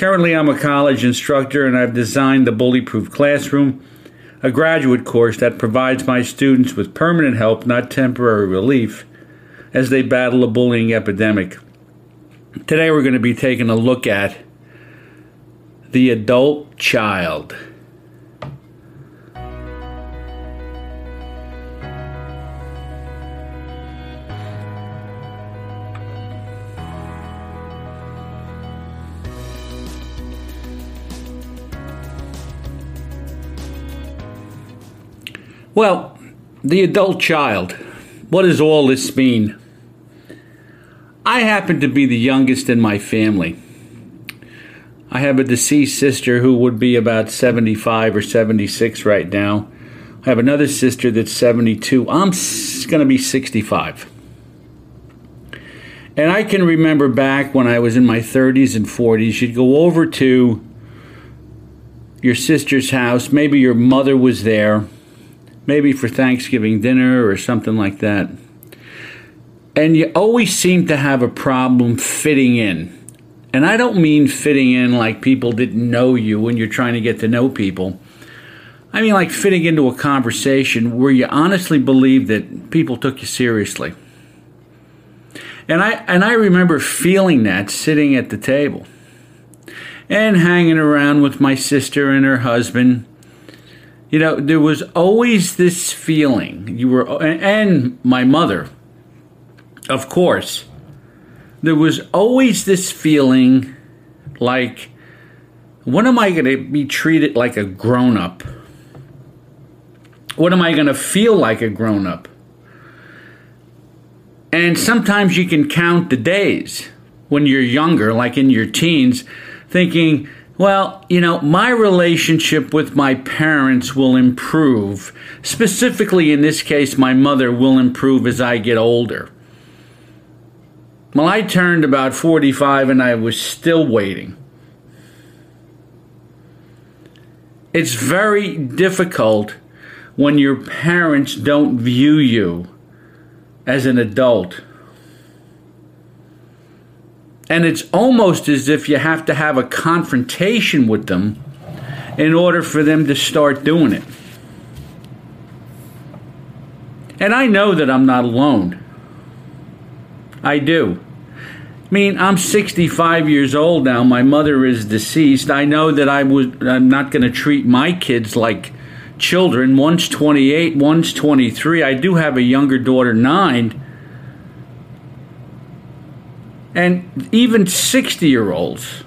Currently, I'm a college instructor and I've designed the Bully Proof Classroom, a graduate course that provides my students with permanent help, not temporary relief, as they battle a bullying epidemic. Today, we're going to be taking a look at the adult child. Well, the adult child. What does all this mean? I happen to be the youngest in my family. I have a deceased sister who would be about 75 or 76 right now. I have another sister that's 72. I'm going to be 65. And I can remember back when I was in my 30s and 40s, you'd go over to your sister's house. Maybe your mother was there maybe for Thanksgiving dinner or something like that. And you always seem to have a problem fitting in. And I don't mean fitting in like people didn't know you when you're trying to get to know people. I mean like fitting into a conversation where you honestly believe that people took you seriously. And I and I remember feeling that sitting at the table and hanging around with my sister and her husband you know, there was always this feeling. You were, and my mother, of course, there was always this feeling like, when am I going to be treated like a grown up? What am I going to feel like a grown up? And sometimes you can count the days when you're younger, like in your teens, thinking, well, you know, my relationship with my parents will improve. Specifically, in this case, my mother will improve as I get older. Well, I turned about 45 and I was still waiting. It's very difficult when your parents don't view you as an adult and it's almost as if you have to have a confrontation with them in order for them to start doing it. And I know that I'm not alone. I do. I mean, I'm 65 years old now. My mother is deceased. I know that I was I'm not going to treat my kids like children. One's 28, one's 23. I do have a younger daughter, 9 and even 60 year olds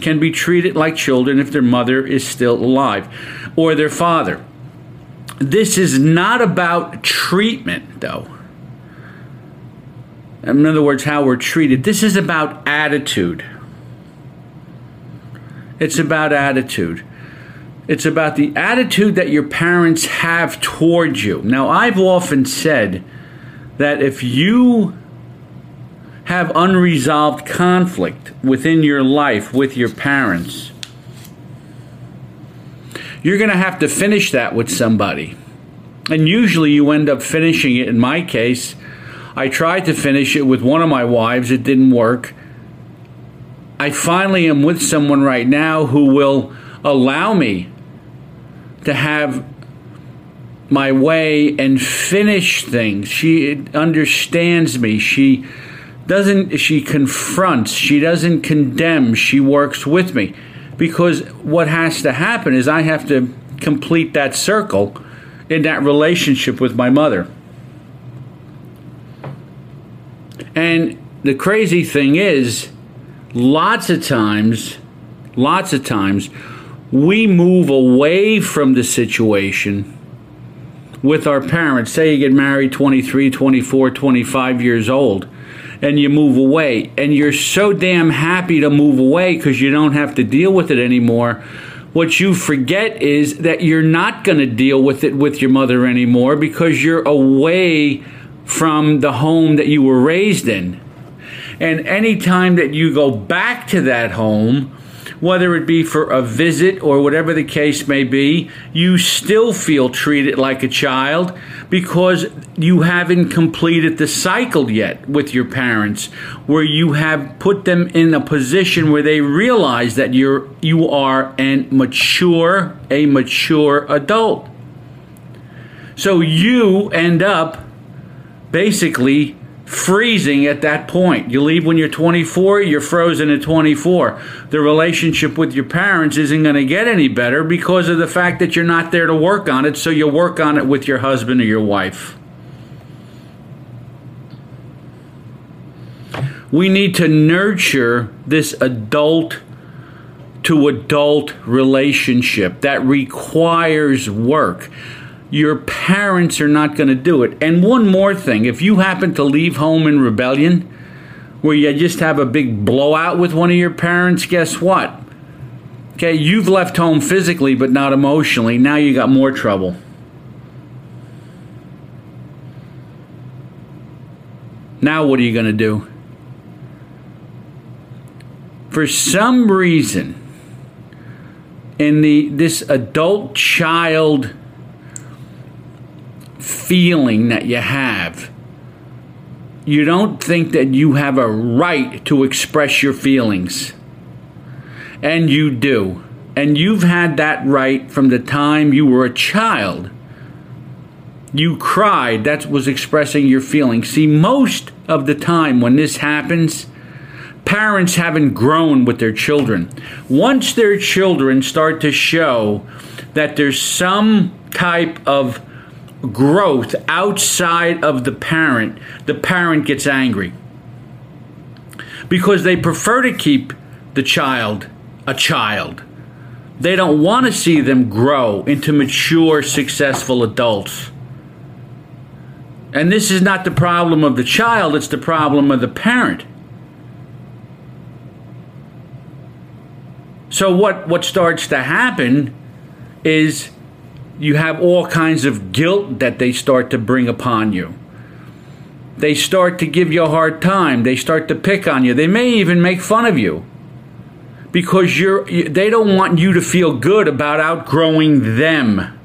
can be treated like children if their mother is still alive or their father. This is not about treatment, though. In other words, how we're treated. This is about attitude. It's about attitude. It's about the attitude that your parents have towards you. Now, I've often said that if you have unresolved conflict within your life with your parents, you're going to have to finish that with somebody. And usually you end up finishing it. In my case, I tried to finish it with one of my wives, it didn't work. I finally am with someone right now who will allow me to have my way and finish things. She understands me. She doesn't she confronts, she doesn't condemn, she works with me. Because what has to happen is I have to complete that circle in that relationship with my mother. And the crazy thing is, lots of times, lots of times, we move away from the situation with our parents. Say you get married 23, 24, 25 years old, and you move away, and you're so damn happy to move away because you don't have to deal with it anymore. What you forget is that you're not going to deal with it with your mother anymore because you're away from the home that you were raised in. And any time that you go back to that home, whether it be for a visit or whatever the case may be, you still feel treated like a child because you haven't completed the cycle yet with your parents where you have put them in a position where they realize that you're you are an mature a mature adult. So you end up basically freezing at that point. You leave when you're 24, you're frozen at 24. The relationship with your parents isn't going to get any better because of the fact that you're not there to work on it, so you work on it with your husband or your wife. We need to nurture this adult to adult relationship that requires work your parents are not going to do it. And one more thing if you happen to leave home in rebellion, where you just have a big blowout with one of your parents, guess what? Okay, you've left home physically but not emotionally. Now you got more trouble. Now, what are you going to do? For some reason, in the this adult child feeling that you have. You don't think that you have a right to express your feelings. And you do. And you've had that right from the time you were a child. You cried, that was expressing your feelings. See, most of the time when this happens, parents haven't grown with their children. Once their children start to show that there's some type of growth outside of the parent, the parent gets angry. Because they prefer to keep the child a child. They don't want to see them grow into mature, successful adults. And this is not the problem of the child, it's the problem of the parent. So what what starts to happen is you have all kinds of guilt that they start to bring upon you. They start to give you a hard time. They start to pick on you. They may even make fun of you because you're they don't want you to feel good about outgrowing them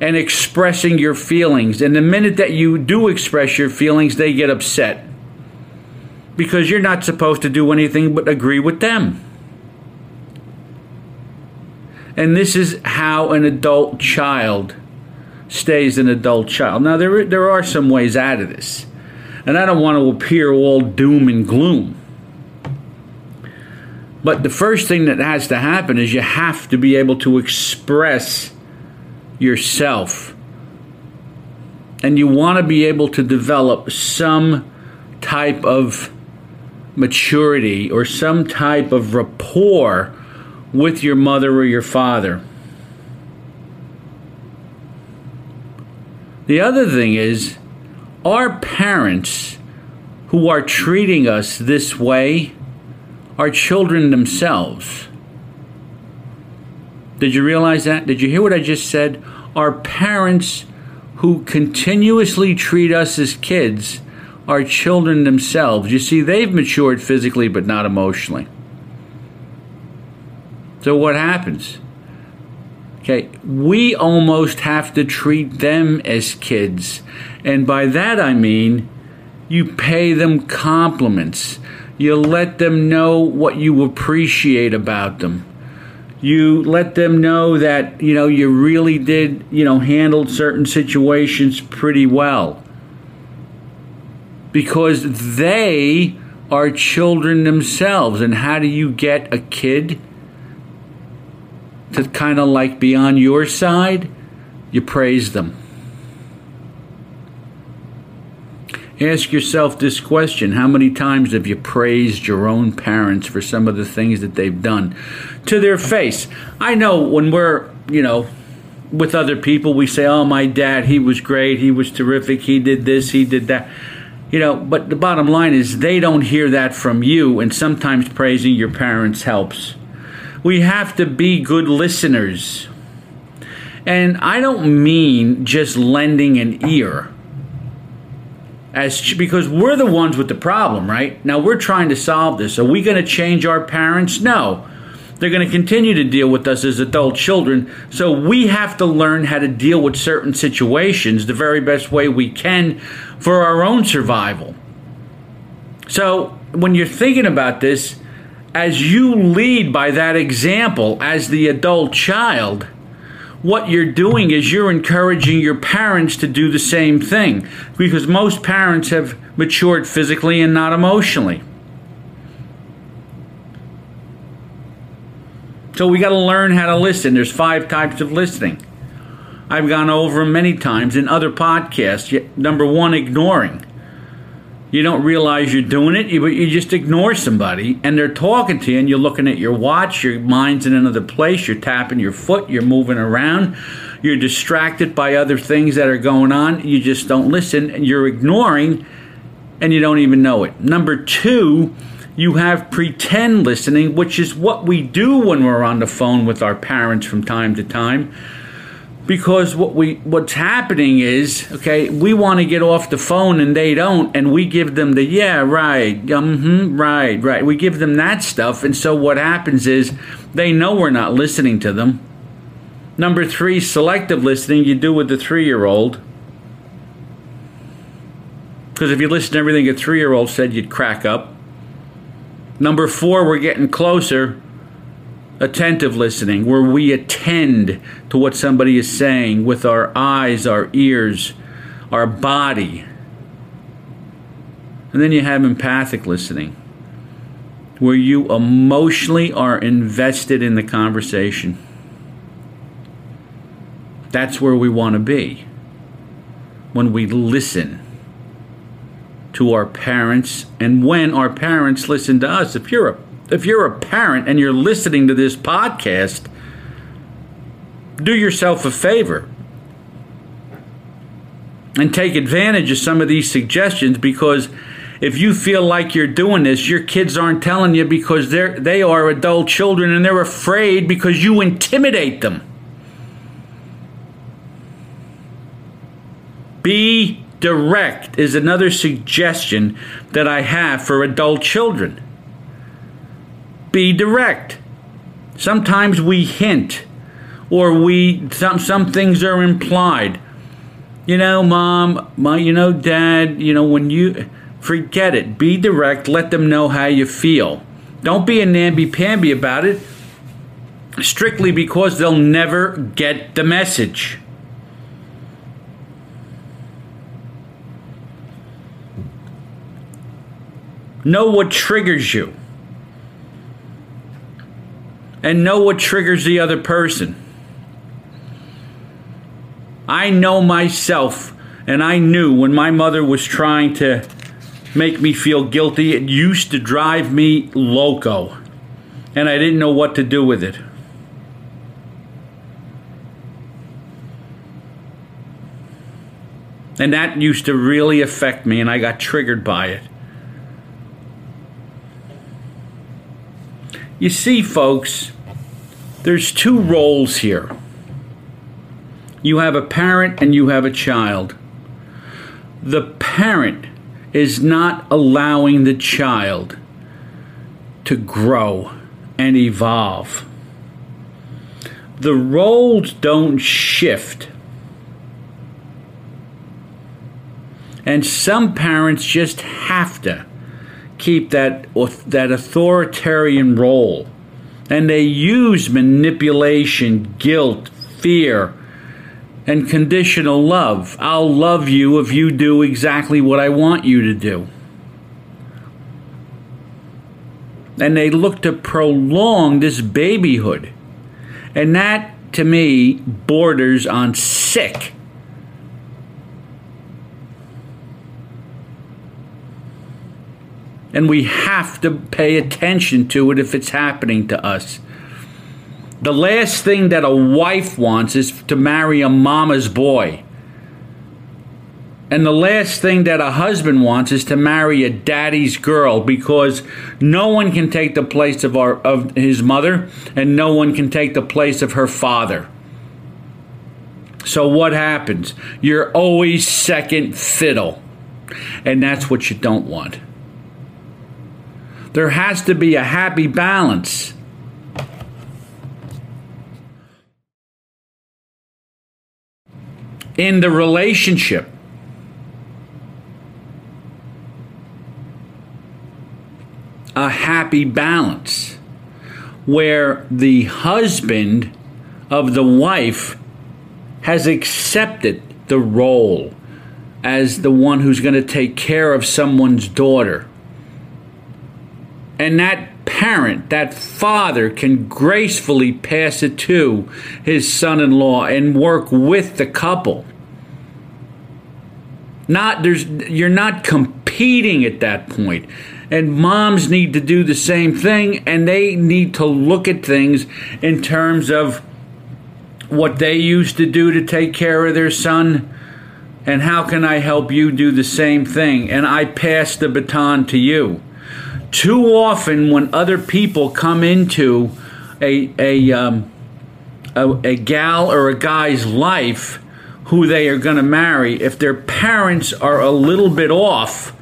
and expressing your feelings. And the minute that you do express your feelings, they get upset because you're not supposed to do anything but agree with them. And this is how an adult child stays an adult child. Now, there, there are some ways out of this. And I don't want to appear all doom and gloom. But the first thing that has to happen is you have to be able to express yourself. And you want to be able to develop some type of maturity or some type of rapport with your mother or your father. The other thing is, our parents who are treating us this way are children themselves. Did you realize that? Did you hear what I just said? Our parents who continuously treat us as kids are children themselves. You see, they've matured physically but not emotionally. So what happens? Okay, we almost have to treat them as kids. And by that I mean you pay them compliments. You let them know what you appreciate about them. You let them know that, you know, you really did, you know, handled certain situations pretty well. Because they are children themselves. And how do you get a kid to kind of like be on your side? You praise them. Ask yourself this question How many times have you praised your own parents for some of the things that they've done to their face? I know when we're, you know, with other people, we say, Oh, my dad, he was great, he was terrific, he did this, he did that. You know, but the bottom line is they don't hear that from you, and sometimes praising your parents helps. We have to be good listeners. And I don't mean just lending an ear as because we're the ones with the problem, right? Now we're trying to solve this. Are we going to change our parents? No. They're going to continue to deal with us as adult children. So we have to learn how to deal with certain situations the very best way we can for our own survival. So when you're thinking about this, as you lead by that example as the adult child, what you're doing is you're encouraging your parents to do the same thing because most parents have matured physically and not emotionally. So we got to learn how to listen. There's five types of listening. I've gone over many times in other podcasts. Number one, ignoring you don't realize you're doing it, you, you just ignore somebody and they're talking to you and you're looking at your watch, your mind's in another place, you're tapping your foot, you're moving around, you're distracted by other things that are going on, you just don't listen and you're ignoring and you don't even know it. Number two, you have pretend listening, which is what we do when we're on the phone with our parents from time to time because what we what's happening is okay we want to get off the phone and they don't and we give them the yeah right mm-hmm, right right. We give them that stuff and so what happens is they know we're not listening to them. Number three selective listening you do with the three-year-old. Because if you listen to everything a three-year-old said you'd crack up. Number four we're getting closer attentive listening, where we attend to what somebody is saying with our eyes, our ears, our body. And then you have empathic listening, where you emotionally are invested in the conversation. That's where we want to be when we listen to our parents and when our parents listen to us. If you're a if you're a parent and you're listening to this podcast, do yourself a favor and take advantage of some of these suggestions because if you feel like you're doing this, your kids aren't telling you because they're they are adult children and they're afraid because you intimidate them. Be direct is another suggestion that I have for adult children be direct. Sometimes we hint or we some some things are implied. You know, mom, my you know, dad, you know, when you forget it, be direct, let them know how you feel. Don't be a namby-pamby about it strictly because they'll never get the message. Know what triggers you and know what triggers the other person. I know myself, and I knew when my mother was trying to make me feel guilty, it used to drive me loco, and I didn't know what to do with it. And that used to really affect me, and I got triggered by it. You see, folks, there's two roles here. You have a parent and you have a child. The parent is not allowing the child to grow and evolve. The roles don't shift. And some parents just have to keep that that authoritarian role and they use manipulation, guilt, fear, and conditional love. I'll love you if you do exactly what I want you to do. And they look to prolong this babyhood. And that, to me, borders on sick. And we have to pay attention to it if it's happening to us. The last thing that a wife wants is to marry a mama's boy. And the last thing that a husband wants is to marry a daddy's girl because no one can take the place of our of his mother and no one can take the place of her father. So what happens? You're always second fiddle. And that's what you don't want. There has to be a happy balance. In the relationship. A happy balance where the husband of the wife has accepted the role as the one who's going to take care of someone's daughter and that parent, that father, can gracefully pass it to his son in law and work with the couple. Not there's you're not competing at that point. And moms need to do the same thing and they need to look at things in terms of what they used to do to take care of their son and how can I help you do the same thing and I pass the baton to you too often when other people come into a a um, a, a gal or a guy's life who they are going to marry, if their parents are a little bit off,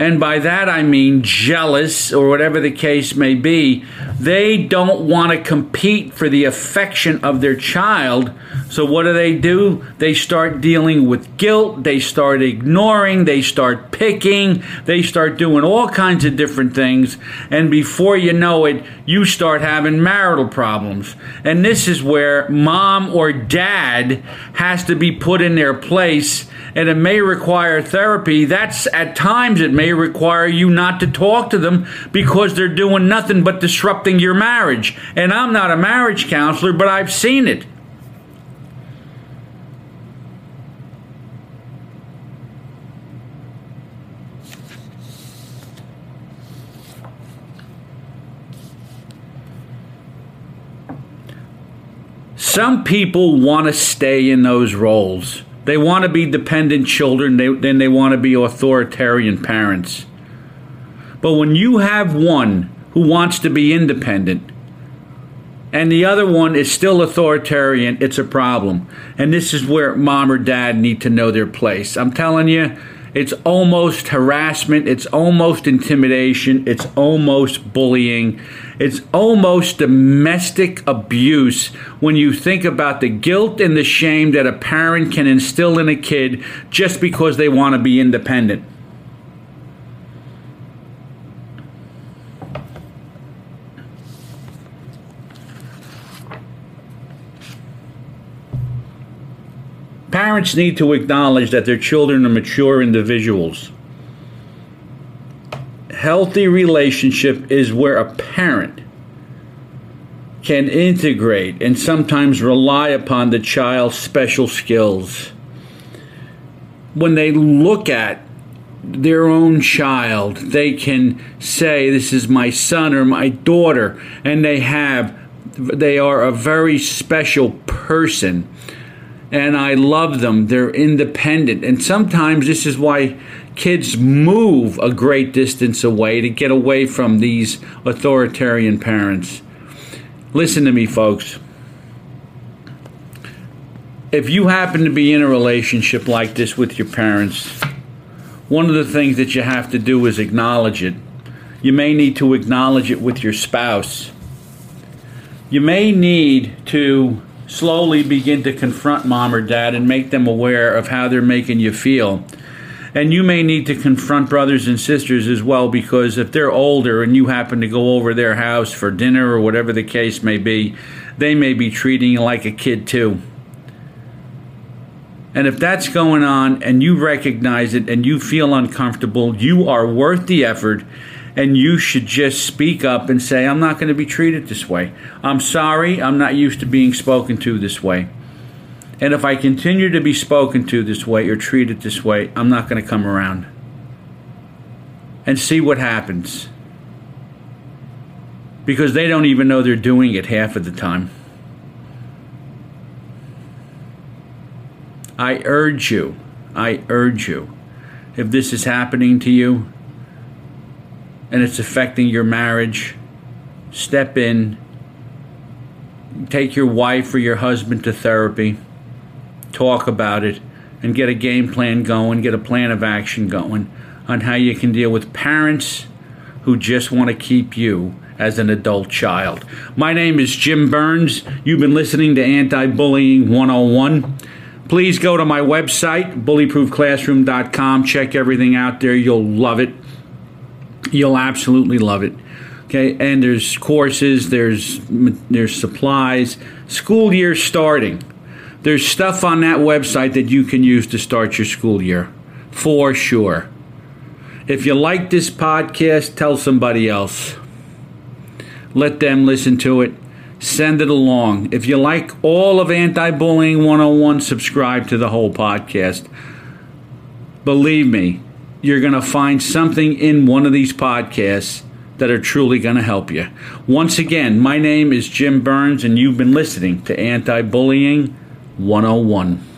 and by that I mean jealous or whatever the case may be, they don't want to compete for the affection of their child. So, what do they do? They start dealing with guilt, they start ignoring, they start picking, they start doing all kinds of different things. And before you know it, you start having marital problems. And this is where mom or dad has to be put in their place and it may require therapy. That's at times it may require you not to talk to them because they're doing nothing but disrupting your marriage. And I'm not a marriage counselor, but I've seen it. Some people want to stay in those roles. They want to be dependent children, they, then they want to be authoritarian parents. But when you have one who wants to be independent and the other one is still authoritarian, it's a problem. And this is where mom or dad need to know their place. I'm telling you, it's almost harassment, it's almost intimidation, it's almost bullying, it's almost domestic abuse when you think about the guilt and the shame that a parent can instill in a kid just because they want to be independent. Parents need to acknowledge that their children are mature individuals. Healthy relationship is where a parent can integrate and sometimes rely upon the child's special skills. When they look at their own child, they can say, This is my son or my daughter, and they have, they are a very special person and I love them. They're independent. And sometimes this is why kids move a great distance away to get away from these authoritarian parents. Listen to me, folks. If you happen to be in a relationship like this with your parents, one of the things that you have to do is acknowledge it. You may need to acknowledge it with your spouse. You may need to slowly begin to confront mom or dad and make them aware of how they're making you feel. And you may need to confront brothers and sisters as well because if they're older and you happen to go over their house for dinner or whatever the case may be, they may be treating you like a kid too. And if that's going on and you recognize it and you feel uncomfortable, you are worth the effort and you should just speak up and say, I'm not going to be treated this way. I'm sorry, I'm not used to being spoken to this way. And if I continue to be spoken to this way or treated this way, I'm not going to come around. And see what happens. Because they don't even know they're doing it half of the time. I urge you, I urge you, if this is happening to you and it's affecting your marriage, step in, take your wife or your husband to therapy, talk about it, and get a game plan going, get a plan of action going on how you can deal with parents who just want to keep you as an adult child. My name is Jim Burns. You've been listening to Anti Bullying 101 please go to my website, bullyproofclassroom.com. Check everything out there. You'll love it. You'll absolutely love it. Okay, and there's courses, there's there's supplies. School year starting. There's stuff on that website that you can use to start your school year, for sure. If you like this podcast, tell somebody else. Let them listen to it send it along. If you like all of Anti Bullying 101, subscribe to the whole podcast. Believe me, you're going to find something in one of these podcasts that are truly going to help you. Once again, my name is Jim Burns, and you've been listening to Anti Bullying 101.